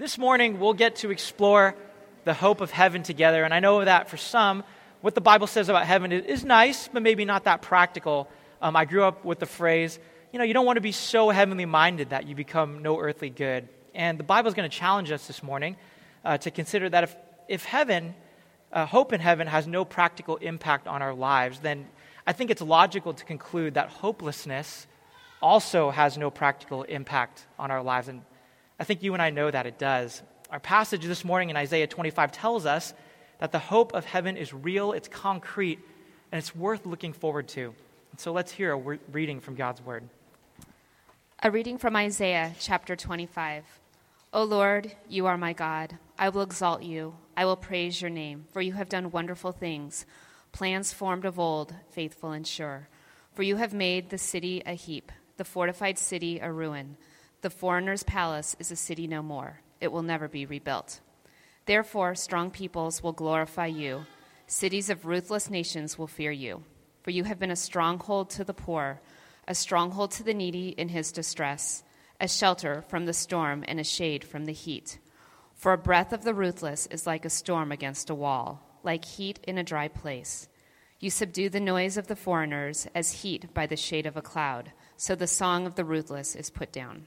This morning, we'll get to explore the hope of heaven together. And I know that for some, what the Bible says about heaven is nice, but maybe not that practical. Um, I grew up with the phrase, you know, you don't want to be so heavenly minded that you become no earthly good. And the Bible is going to challenge us this morning uh, to consider that if, if heaven, uh, hope in heaven, has no practical impact on our lives, then I think it's logical to conclude that hopelessness also has no practical impact on our lives. And I think you and I know that it does. Our passage this morning in Isaiah 25 tells us that the hope of heaven is real, it's concrete, and it's worth looking forward to. So let's hear a reading from God's Word. A reading from Isaiah chapter 25. O Lord, you are my God. I will exalt you. I will praise your name, for you have done wonderful things, plans formed of old, faithful and sure. For you have made the city a heap, the fortified city a ruin. The foreigner's palace is a city no more. It will never be rebuilt. Therefore, strong peoples will glorify you. Cities of ruthless nations will fear you. For you have been a stronghold to the poor, a stronghold to the needy in his distress, a shelter from the storm and a shade from the heat. For a breath of the ruthless is like a storm against a wall, like heat in a dry place. You subdue the noise of the foreigners as heat by the shade of a cloud, so the song of the ruthless is put down.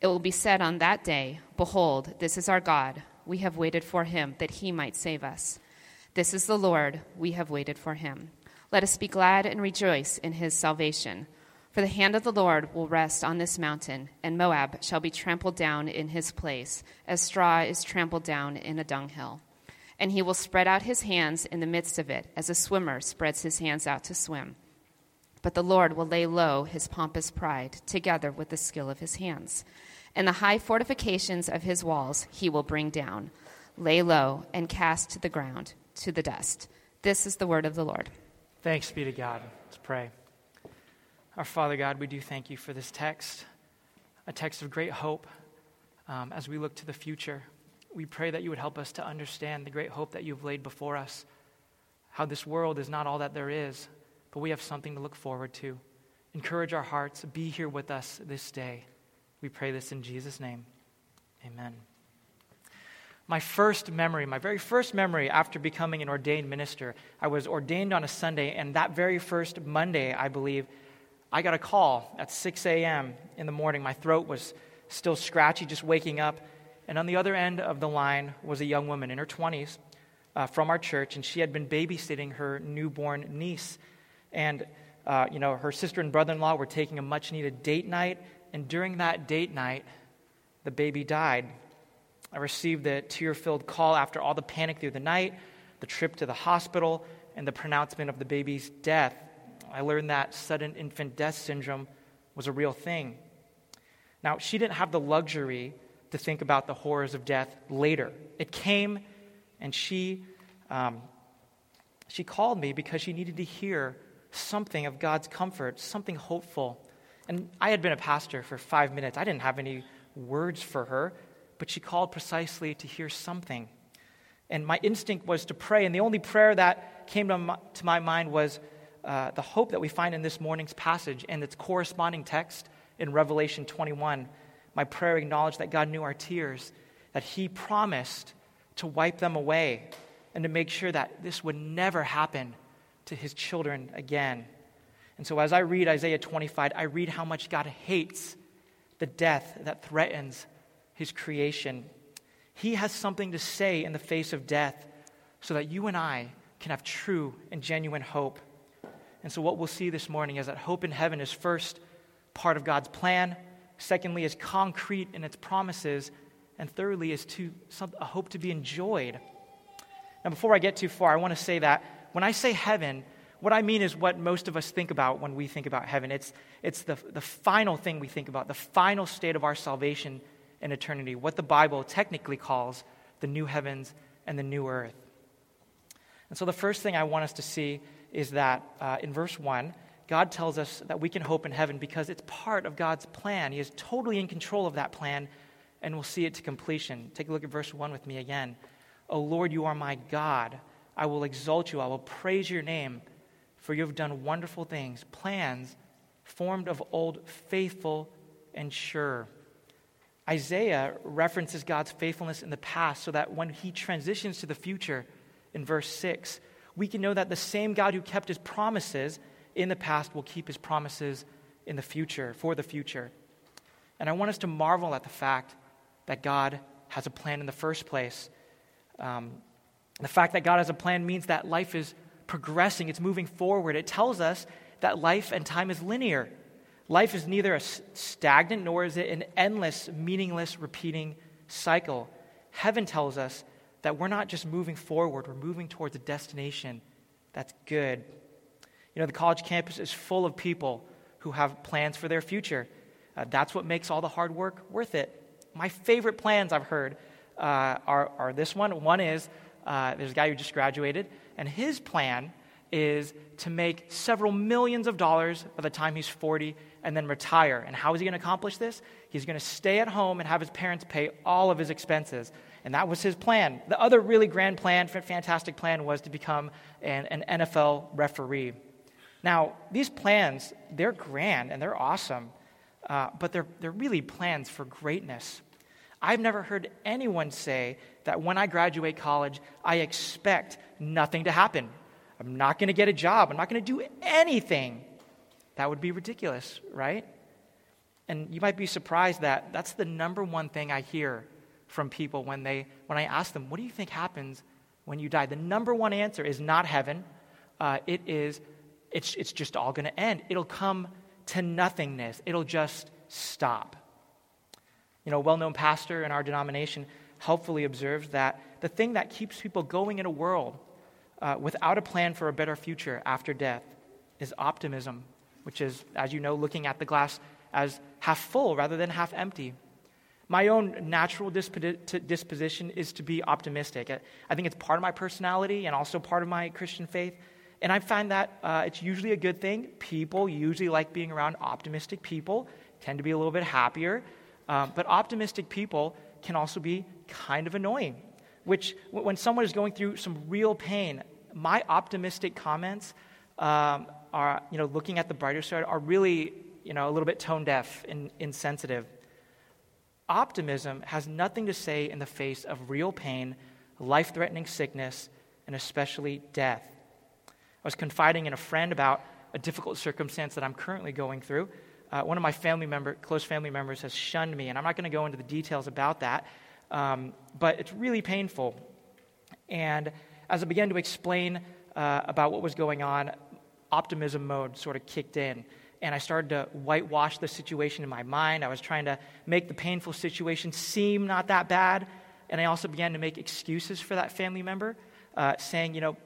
It will be said on that day, Behold, this is our God. We have waited for him that he might save us. This is the Lord. We have waited for him. Let us be glad and rejoice in his salvation. For the hand of the Lord will rest on this mountain, and Moab shall be trampled down in his place, as straw is trampled down in a dunghill. And he will spread out his hands in the midst of it, as a swimmer spreads his hands out to swim. But the Lord will lay low his pompous pride, together with the skill of his hands and the high fortifications of his walls he will bring down, lay low, and cast to the ground, to the dust. This is the word of the Lord. Thanks be to God. Let's pray. Our Father God, we do thank you for this text, a text of great hope um, as we look to the future. We pray that you would help us to understand the great hope that you've laid before us, how this world is not all that there is, but we have something to look forward to. Encourage our hearts. Be here with us this day. We pray this in Jesus' name. Amen. My first memory, my very first memory after becoming an ordained minister, I was ordained on a Sunday, and that very first Monday, I believe, I got a call at 6 a.m. in the morning. My throat was still scratchy, just waking up. And on the other end of the line was a young woman in her 20s uh, from our church, and she had been babysitting her newborn niece. And, uh, you know, her sister and brother in law were taking a much needed date night, and during that date night, the baby died. I received the tear filled call after all the panic through the night, the trip to the hospital, and the pronouncement of the baby's death. I learned that sudden infant death syndrome was a real thing. Now, she didn't have the luxury to think about the horrors of death later. It came, and she, um, she called me because she needed to hear something of God's comfort, something hopeful. And I had been a pastor for five minutes. I didn't have any words for her, but she called precisely to hear something. And my instinct was to pray. And the only prayer that came to my, mind was uh, the hope that we find in this morning's passage and its corresponding text in Revelation 21. My prayer acknowledged that God knew our tears, that He promised to wipe them away, and to make sure that this would never happen to His children again. And so as I read Isaiah 25, I read how much God hates the death that threatens his creation. He has something to say in the face of death so that you and I can have true and genuine hope. And so, what we'll see this morning is that hope in heaven is first part of God's plan, secondly, is concrete in its promises, and thirdly, is to a hope to be enjoyed. Now, before I get too far, I want to say that when I say heaven, what I mean is what most of us think about when we think about heaven. It's, it's the, the final thing we think about, the final state of our salvation in eternity, what the Bible technically calls the new heavens and the new earth. And so, the first thing I want us to see is that uh, in verse 1, God tells us that we can hope in heaven because it's part of God's plan. He is totally in control of that plan, and we'll see it to completion. Take a look at verse 1 with me again. O Lord, you are my God. I will exalt you. I will praise your name, for you have done wonderful things, plans formed of old, faithful and sure. Isaiah references God's faithfulness in the past so that when he transitions to the future in verse 6, we can know that the same God who kept his promises in the past will keep his promises in the future, for the future. And I want us to marvel at the fact that God has a plan in the first place. Um, the fact that God has a plan means that life is progressing, it's moving forward. It tells us that life and time is linear. Life is neither a stagnant nor is it an endless, meaningless, repeating cycle. Heaven tells us that we're not just moving forward, we're moving towards a destination that's good. You know, the college campus is full of people who have plans for their future. Uh, that's what makes all the hard work worth it. My favorite plans I've heard uh, are, are this one. One is uh, there's a guy who just graduated, and his plan is to make several millions of dollars by the time he's 40 and then retire. And how is he going to accomplish this? He's going to stay at home and have his parents pay all of his expenses. And that was his plan. The other really grand plan, fantastic plan, was to become an, an NFL referee. Now, these plans, they're grand and they're awesome, uh, but they're, they're really plans for greatness. I've never heard anyone say that when I graduate college, I expect nothing to happen. I'm not going to get a job. I'm not going to do anything. That would be ridiculous, right? And you might be surprised that that's the number one thing I hear from people when, they, when I ask them, What do you think happens when you die? The number one answer is not heaven. Uh, it is, it's, it's just all going to end. It'll come to nothingness, it'll just stop. You know, a well known pastor in our denomination helpfully observes that the thing that keeps people going in a world uh, without a plan for a better future after death is optimism, which is, as you know, looking at the glass as half full rather than half empty. My own natural disposition is to be optimistic. I think it's part of my personality and also part of my Christian faith. And I find that uh, it's usually a good thing. People usually like being around optimistic people, tend to be a little bit happier. Um, but optimistic people can also be kind of annoying which when someone is going through some real pain, my optimistic comments um, are, you know, looking at the brighter side, are really, you know, a little bit tone deaf and insensitive. Optimism has nothing to say in the face of real pain, life threatening sickness, and especially death. I was confiding in a friend about a difficult circumstance that I'm currently going through. Uh, one of my family member, close family members has shunned me, and I'm not going to go into the details about that. Um, but it's really painful. And as I began to explain uh, about what was going on, optimism mode sort of kicked in. And I started to whitewash the situation in my mind. I was trying to make the painful situation seem not that bad. And I also began to make excuses for that family member, uh, saying, you know,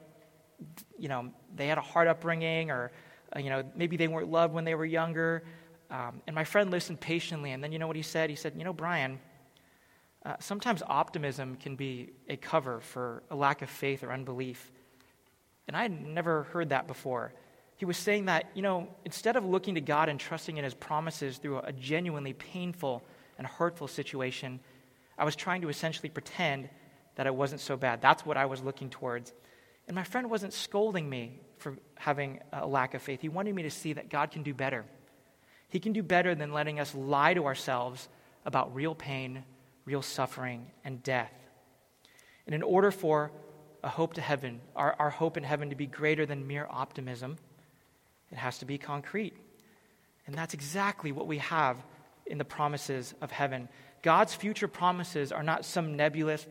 you know, they had a hard upbringing, or uh, you know, maybe they weren't loved when they were younger. Um, and my friend listened patiently, and then you know what he said? He said, "You know, Brian, uh, sometimes optimism can be a cover for a lack of faith or unbelief. And I had never heard that before. He was saying that, you know, instead of looking to God and trusting in his promises through a genuinely painful and hurtful situation, I was trying to essentially pretend that it wasn't so bad. That's what I was looking towards. And my friend wasn't scolding me for having a lack of faith. He wanted me to see that God can do better. He can do better than letting us lie to ourselves about real pain real suffering and death. And in order for a hope to heaven, our, our hope in heaven to be greater than mere optimism, it has to be concrete. And that's exactly what we have in the promises of heaven. God's future promises are not some nebulous,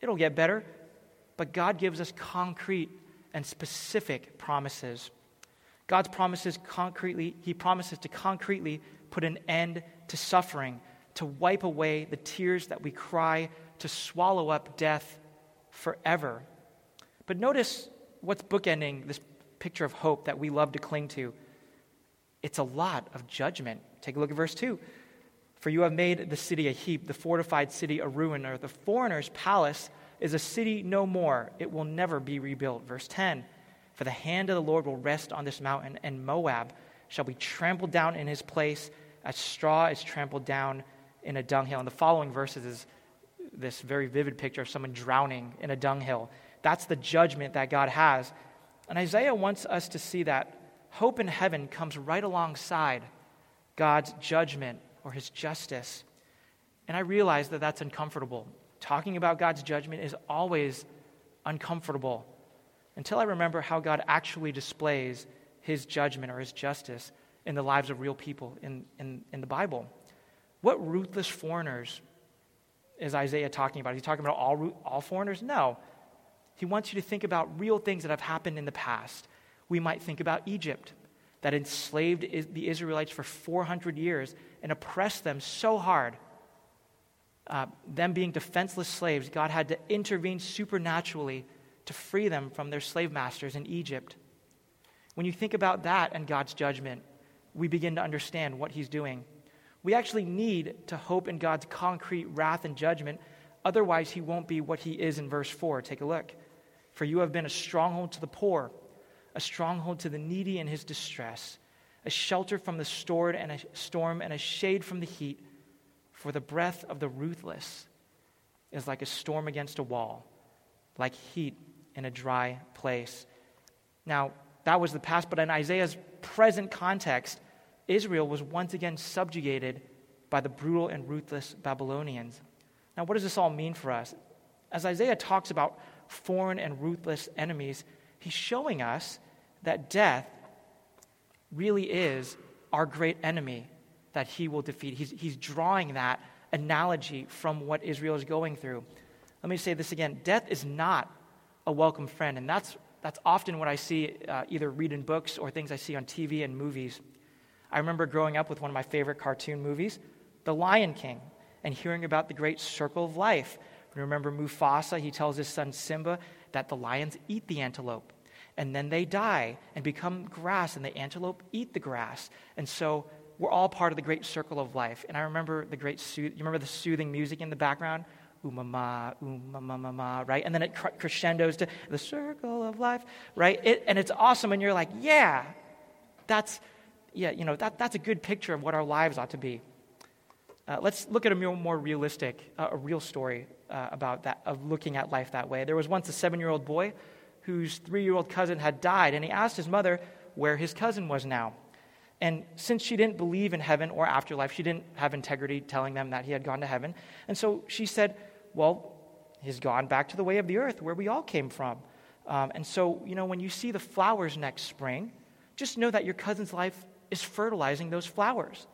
it'll get better, but God gives us concrete and specific promises. God's promises concretely, He promises to concretely put an end to suffering to wipe away the tears that we cry, to swallow up death forever. But notice what's bookending this picture of hope that we love to cling to. It's a lot of judgment. Take a look at verse 2. For you have made the city a heap, the fortified city a ruin, or the foreigner's palace is a city no more. It will never be rebuilt. Verse 10 For the hand of the Lord will rest on this mountain, and Moab shall be trampled down in his place, as straw is trampled down in a dunghill. And the following verses is this very vivid picture of someone drowning in a dunghill. That's the judgment that God has. And Isaiah wants us to see that hope in heaven comes right alongside God's judgment or his justice. And I realize that that's uncomfortable. Talking about God's judgment is always uncomfortable until I remember how God actually displays his judgment or his justice in the lives of real people in, in, in the Bible. What ruthless foreigners is Isaiah talking about? Is he talking about all, all foreigners? No. He wants you to think about real things that have happened in the past. We might think about Egypt, that enslaved the Israelites for 400 years and oppressed them so hard. Uh, them being defenseless slaves, God had to intervene supernaturally to free them from their slave masters in Egypt. When you think about that and God's judgment, we begin to understand what He's doing. We actually need to hope in God's concrete wrath and judgment. Otherwise, He won't be what He is in verse 4. Take a look. For you have been a stronghold to the poor, a stronghold to the needy in his distress a shelter from the storm and a storm and a shade from the heat. For the breath of the ruthless is like a storm against a wall, like heat in a dry place. Now, that was the past, but in Isaiah's present context, Israel was once again subjugated by the brutal and ruthless Babylonians. Now, what does this all mean for us? As Isaiah talks about foreign and ruthless enemies, he's showing us that death really is our great enemy that he will defeat. He's, he's drawing that analogy from what Israel is going through. Let me say this again death is not a welcome friend, and that's, that's often what I see uh, either read in books or things I see on TV and movies. I remember growing up with one of my favorite cartoon movies, The Lion King, and hearing about the great circle of life. You remember Mufasa, he tells his son Simba that the lions eat the antelope and then they die and become grass, and the antelope eat the grass. And so we're all part of the great circle of life. And I remember the great, sooth- you remember the soothing music in the background? Umama, umama, right? And then it crescendos to the circle of life, right? It, and it's awesome, and you're like, yeah, that's, yeah, you know, that, that's a good picture of what our lives ought to be. Uh, let's look at a more, more realistic, uh, a real story uh, about that, of looking at life that way. There was once a seven year old boy whose three year old cousin had died, and he asked his mother where his cousin was now. And since she didn't believe in heaven or afterlife, she didn't have integrity telling them that he had gone to heaven. And so she said, Well, he's gone back to the way of the earth where we all came from. Um, and so, you know, when you see the flowers next spring, just know that your cousin's life is fertilizing those flowers.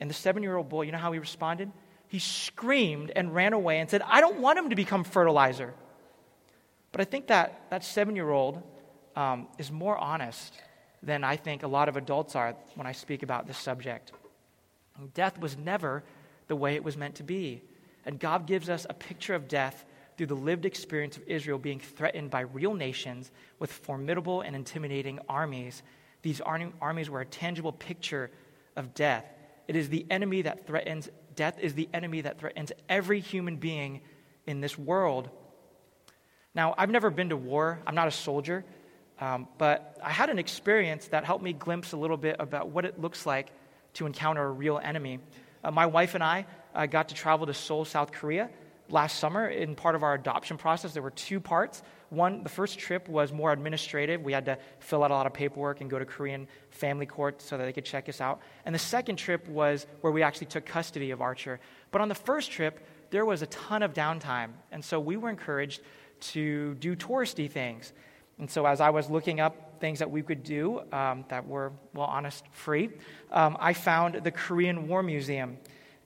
And the seven year old boy, you know how he responded? He screamed and ran away and said, I don't want him to become fertilizer. But I think that that seven year old um, is more honest than I think a lot of adults are when I speak about this subject. Death was never the way it was meant to be. And God gives us a picture of death through the lived experience of Israel being threatened by real nations with formidable and intimidating armies. These armies were a tangible picture of death. It is the enemy that threatens, death is the enemy that threatens every human being in this world. Now, I've never been to war, I'm not a soldier, um, but I had an experience that helped me glimpse a little bit about what it looks like to encounter a real enemy. Uh, my wife and I uh, got to travel to Seoul, South Korea last summer in part of our adoption process. There were two parts. One, the first trip was more administrative. We had to fill out a lot of paperwork and go to Korean family court so that they could check us out. And the second trip was where we actually took custody of Archer. But on the first trip, there was a ton of downtime. And so we were encouraged to do touristy things. And so, as I was looking up things that we could do um, that were, well, honest, free, um, I found the Korean War Museum.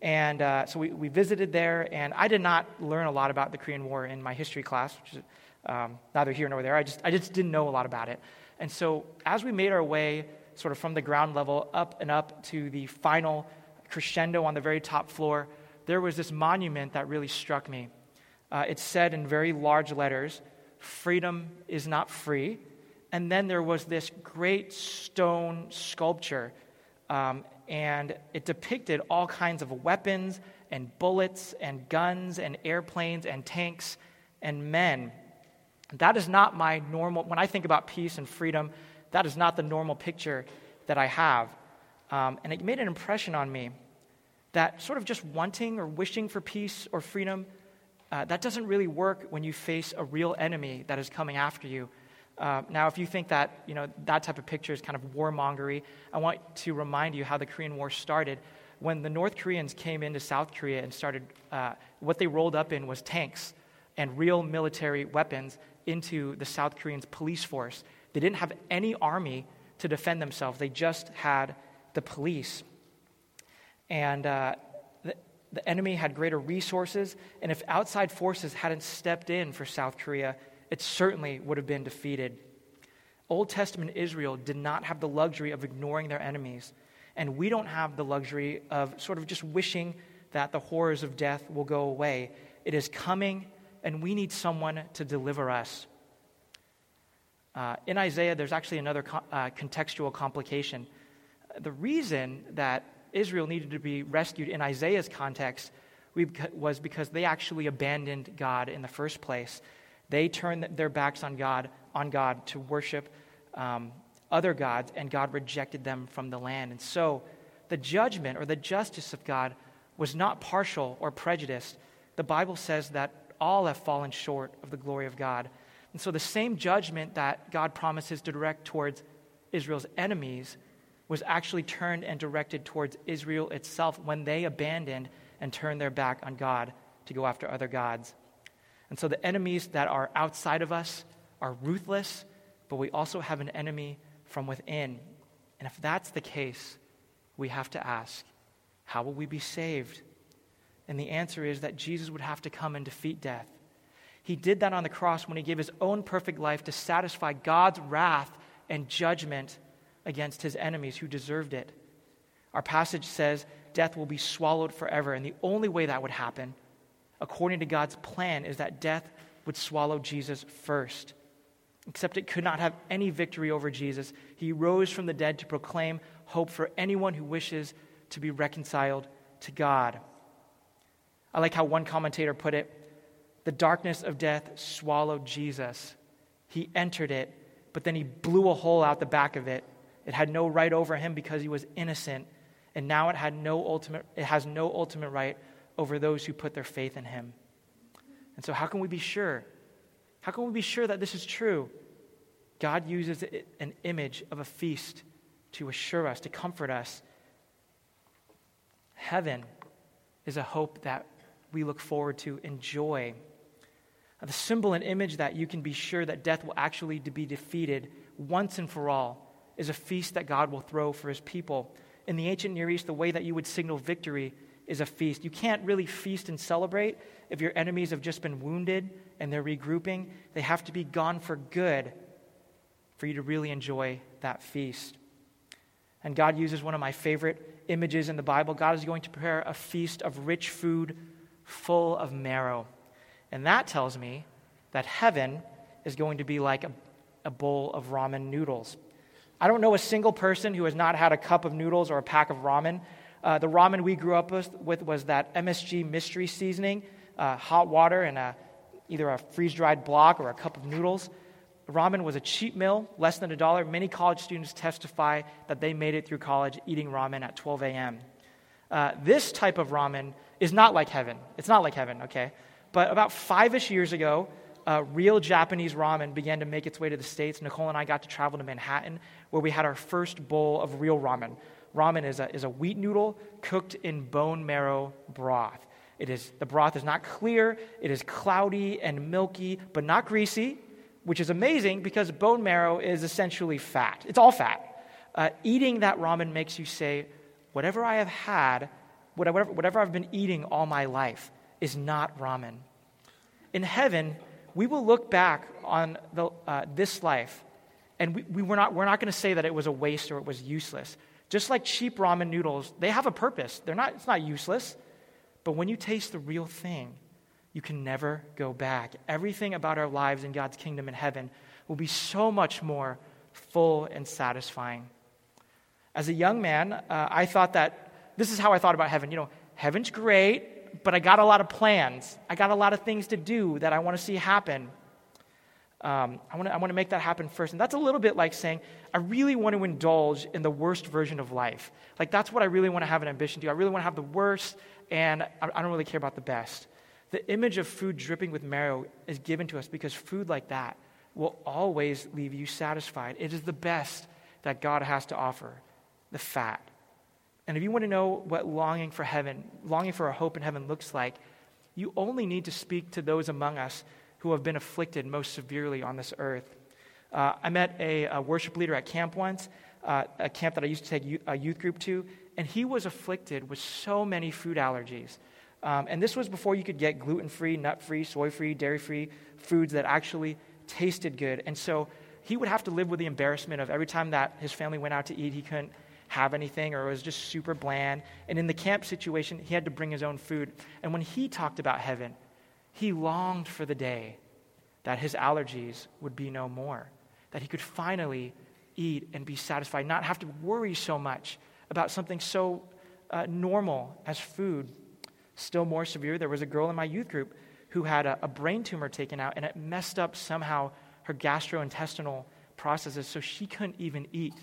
And uh, so we, we visited there, and I did not learn a lot about the Korean War in my history class, which is um, neither here nor there. I just, I just didn't know a lot about it. And so, as we made our way sort of from the ground level up and up to the final crescendo on the very top floor, there was this monument that really struck me uh, it said in very large letters, freedom is not free. And then there was this great stone sculpture. Um, and it depicted all kinds of weapons and bullets and guns and airplanes and tanks and men. That is not my normal, when I think about peace and freedom, that is not the normal picture that I have. Um, and it made an impression on me that sort of just wanting or wishing for peace or freedom, uh, that doesn't really work when you face a real enemy that is coming after you. Uh, now, if you think that you know that type of picture is kind of warmongery, I want to remind you how the Korean War started. When the North Koreans came into South Korea and started, uh, what they rolled up in was tanks and real military weapons into the South Koreans' police force. They didn't have any army to defend themselves, they just had the police. And uh, the, the enemy had greater resources, and if outside forces hadn't stepped in for South Korea, it certainly would have been defeated. Old Testament Israel did not have the luxury of ignoring their enemies, and we don't have the luxury of sort of just wishing that the horrors of death will go away. It is coming, and we need someone to deliver us. Uh, in Isaiah, there's actually another co- uh, contextual complication. The reason that Israel needed to be rescued in Isaiah's context was because they actually abandoned God in the first place. They turned their backs on God, on God to worship um, other gods, and God rejected them from the land. And so, the judgment or the justice of God was not partial or prejudiced. The Bible says that all have fallen short of the glory of God. And so, the same judgment that God promises to direct towards Israel's enemies was actually turned and directed towards Israel itself when they abandoned and turned their back on God to go after other gods. And so the enemies that are outside of us are ruthless, but we also have an enemy from within. And if that's the case, we have to ask, how will we be saved? And the answer is that Jesus would have to come and defeat death. He did that on the cross when he gave his own perfect life to satisfy God's wrath and judgment against his enemies who deserved it. Our passage says death will be swallowed forever, and the only way that would happen according to God's plan, is that death would swallow Jesus first. Except it could not have any victory over Jesus. He rose from the dead to proclaim hope for anyone who wishes to be reconciled to God. I like how one commentator put it the darkness of death swallowed Jesus. He entered it, but then he blew a hole out the back of it. It had no right over him because he was innocent, and now it, had no ultimate, it has no ultimate right over those who put their faith in him. And so, how can we be sure? How can we be sure that this is true? God uses an image of a feast to assure us, to comfort us. Heaven is a hope that we look forward to enjoy. The symbol and image that you can be sure that death will actually be defeated once and for all is a feast that God will throw for his people. In the ancient Near East, the way that you would signal victory is a feast. You can't really feast and celebrate if your enemies have just been wounded and they're regrouping. They have to be gone for good for you to really enjoy that feast. And God uses one of my favorite images in the Bible. God is going to prepare a feast of rich food full of marrow. And that tells me that heaven is going to be like a, a bowl of ramen noodles. I don't know a single person who has not had a cup of noodles or a pack of ramen uh, the ramen we grew up with, was that MSG mystery seasoning, uh, hot water, and a, either a freeze dried block or a cup of noodles. Ramen was a cheap meal, less than a dollar. Many college students testify that they made it through college eating ramen at 12 a.m. Uh, this type of ramen is not like heaven. It's not like heaven, okay? But about five ish years ago, uh, real Japanese ramen began to make its way to the States. Nicole and I got to travel to Manhattan, where we had our first bowl of real ramen. Ramen is a, is a wheat noodle cooked in bone marrow broth. It is, the broth is not clear, it is cloudy and milky, but not greasy, which is amazing because bone marrow is essentially fat. It's all fat. Uh, eating that ramen makes you say, whatever I have had, whatever, whatever I've been eating all my life, is not ramen. In heaven, we will look back on the, uh, this life, and we, we, we're not, we're not going to say that it was a waste or it was useless. Just like cheap ramen noodles, they have a purpose. They're not, it's not useless. But when you taste the real thing, you can never go back. Everything about our lives in God's kingdom in heaven will be so much more full and satisfying. As a young man, uh, I thought that this is how I thought about heaven. You know, heaven's great, but I got a lot of plans. I got a lot of things to do that I want to see happen. Um, I want to I wanna make that happen first. And that's a little bit like saying, I really want to indulge in the worst version of life. Like, that's what I really want to have an ambition to. I really want to have the worst, and I, I don't really care about the best. The image of food dripping with marrow is given to us because food like that will always leave you satisfied. It is the best that God has to offer the fat. And if you want to know what longing for heaven, longing for a hope in heaven looks like, you only need to speak to those among us who have been afflicted most severely on this earth. Uh, I met a, a, worship leader at camp once, uh, a camp that I used to take a youth group to, and he was afflicted with so many food allergies. Um, and this was before you could get gluten free, nut free, soy free, dairy free foods that actually tasted good. And so he would have to live with the embarrassment of every time that his family went out to eat, he couldn't have anything or it was just super bland. And in the camp situation, he had to bring his own food. And when he talked about heaven, he longed for the day that his allergies would be no more, that he could finally eat and be satisfied, not have to worry so much about something so uh, normal as food. Still more severe, there was a girl in my youth group who had a, a brain tumor taken out, and it messed up somehow her gastrointestinal processes, so she couldn't even eat.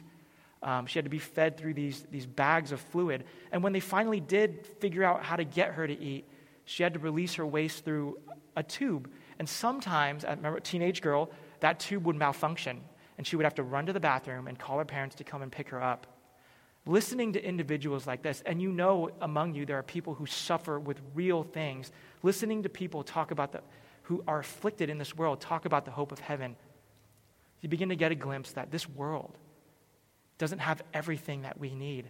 Um, she had to be fed through these, these bags of fluid. And when they finally did figure out how to get her to eat, she had to release her waste through a tube. And sometimes, I remember a teenage girl, that tube would malfunction, and she would have to run to the bathroom and call her parents to come and pick her up listening to individuals like this, and you know among you there are people who suffer with real things, listening to people talk about the, who are afflicted in this world, talk about the hope of heaven, you begin to get a glimpse that this world doesn't have everything that we need,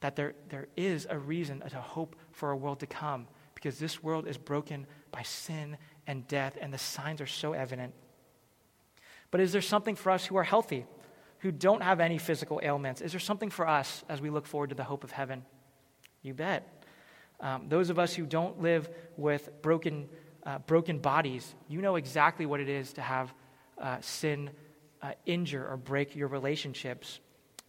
that there, there is a reason to hope for a world to come, because this world is broken by sin and death, and the signs are so evident. But is there something for us who are healthy? who don't have any physical ailments, is there something for us as we look forward to the hope of heaven? You bet. Um, those of us who don't live with broken, uh, broken bodies, you know exactly what it is to have uh, sin uh, injure or break your relationships.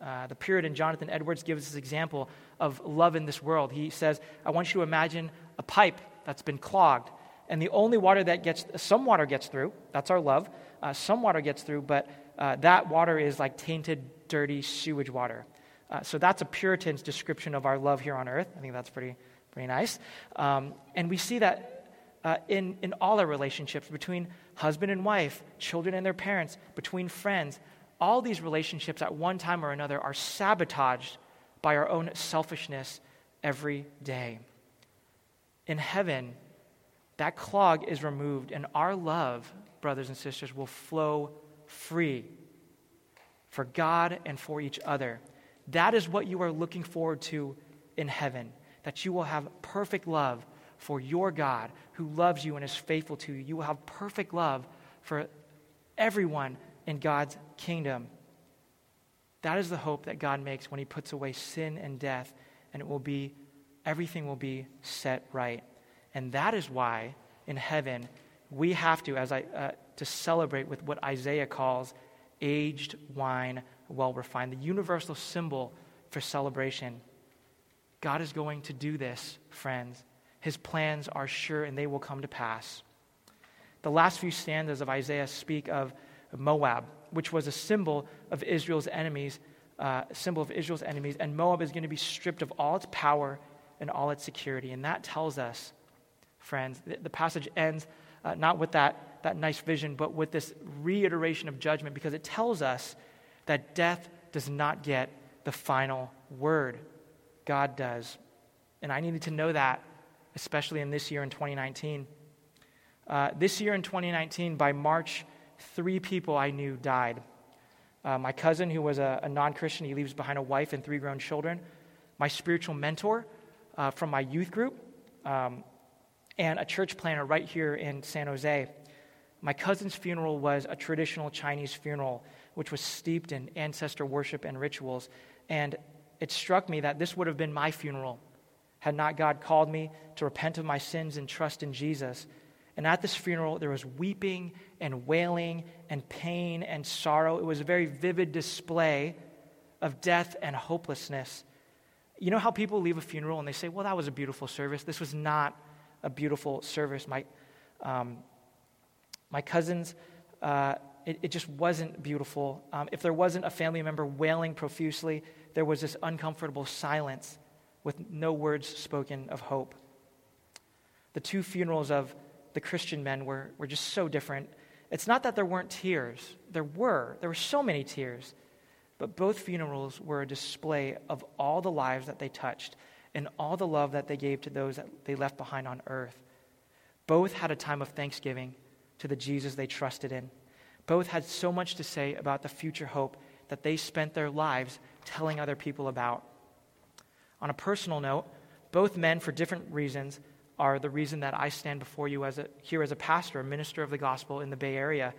Uh, the Puritan Jonathan Edwards gives this example of love in this world. He says, I want you to imagine a pipe that's been clogged, and the only water that gets, some water gets through, that's our love, uh, some water gets through, but uh, that water is like tainted, dirty sewage water. Uh, so that's a Puritan's description of our love here on earth. I think that's pretty, pretty nice. Um, and we see that uh, in, in all our relationships between husband and wife, children and their parents, between friends. All these relationships at one time or another are sabotaged by our own selfishness every day. In heaven, that clog is removed, and our love, brothers and sisters, will flow free for God and for each other. That is what you are looking forward to in heaven, that you will have perfect love for your God who loves you and is faithful to you. You will have perfect love for everyone in God's kingdom. That is the hope that God makes when he puts away sin and death, and it will be everything will be set right. And that is why in heaven we have to, as I uh, to celebrate with what Isaiah calls aged wine well refined, the universal symbol for celebration. God is going to do this, friends. His plans are sure and they will come to pass. The last few stanzas of Isaiah speak of Moab, which was a symbol of Israel's enemies, uh, symbol of Israel's enemies, and Moab is going to be stripped of all its power and all its security. And that tells us, friends, the, the passage ends uh, not with that that nice vision, but with this reiteration of judgment because it tells us that death does not get the final word. God does. And I needed to know that, especially in this year in 2019. Uh, this year in 2019, by March, three people I knew died. Uh, my cousin, who was a, a non Christian, he leaves behind a wife and three grown children. My spiritual mentor uh, from my youth group, um, and a church planter right here in San Jose. My cousin's funeral was a traditional Chinese funeral, which was steeped in ancestor worship and rituals. And it struck me that this would have been my funeral had not God called me to repent of my sins and trust in Jesus. And at this funeral, there was weeping and wailing and pain and sorrow. It was a very vivid display of death and hopelessness. You know how people leave a funeral and they say, Well, that was a beautiful service. This was not a beautiful service. My, um, my cousins, uh, it, it, just wasn't beautiful. Um, if there wasn't a family member wailing profusely, there was this uncomfortable silence with no words spoken of hope. The two funerals of the Christian men were, were just so different. It's not that there weren't tears, there were. There were so many tears. But both funerals were a display of all the lives that they touched and all the love that they gave to those that they left behind on earth. Both had a time of thanksgiving to the Jesus they trusted in. Both had so much to say about the future hope that they spent their lives telling other people about. On a personal note, both men, for different reasons, are the reason that I stand before you as a, here as a pastor, a minister of the gospel in the Bay Area.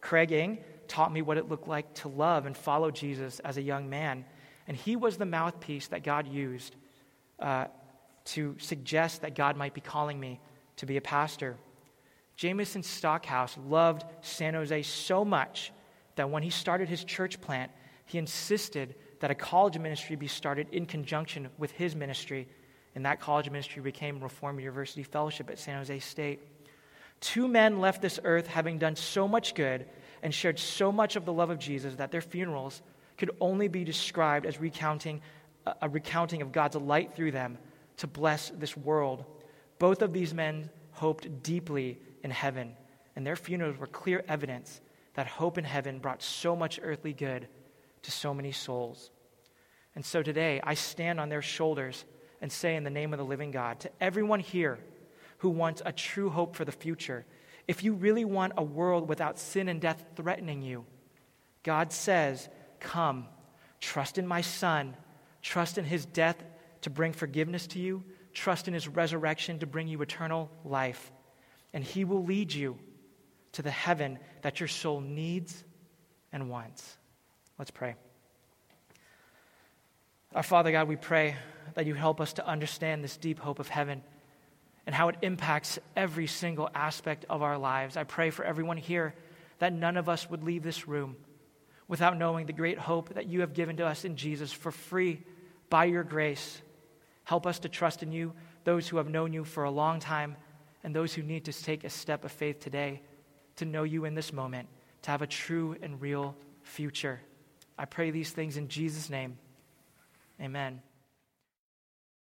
Craig Ing taught me what it looked like to love and follow Jesus as a young man, and he was the mouthpiece that God used uh, to suggest that God might be calling me to be a pastor. Jameson Stockhouse loved San Jose so much that when he started his church plant, he insisted that a college ministry be started in conjunction with his ministry. And that college ministry became Reformed University Fellowship at San Jose State. Two men left this earth having done so much good and shared so much of the love of Jesus that their funerals could only be described as recounting a recounting of God's light through them to bless this world. Both of these men hoped deeply in heaven, and their funerals were clear evidence that hope in heaven brought so much earthly good to so many souls. And so today, I stand on their shoulders and say, in the name of the living God, to everyone here who wants a true hope for the future, if you really want a world without sin and death threatening you, God says, Come, trust in my Son, trust in his death to bring forgiveness to you, trust in his resurrection to bring you eternal life, and he will lead you to the heaven that your soul needs and wants. Let's pray. Our Father God, we pray that you help us to understand this deep hope of heaven and how it impacts every single aspect of our lives. I pray for everyone here that none of us would leave this room without knowing the great hope that you have given to us in Jesus for free by your grace. Help us to trust in you, those who have known you for a long time, and those who need to take a step of faith today to know you in this moment, to have a true and real future. I pray these things in Jesus' name. Amen.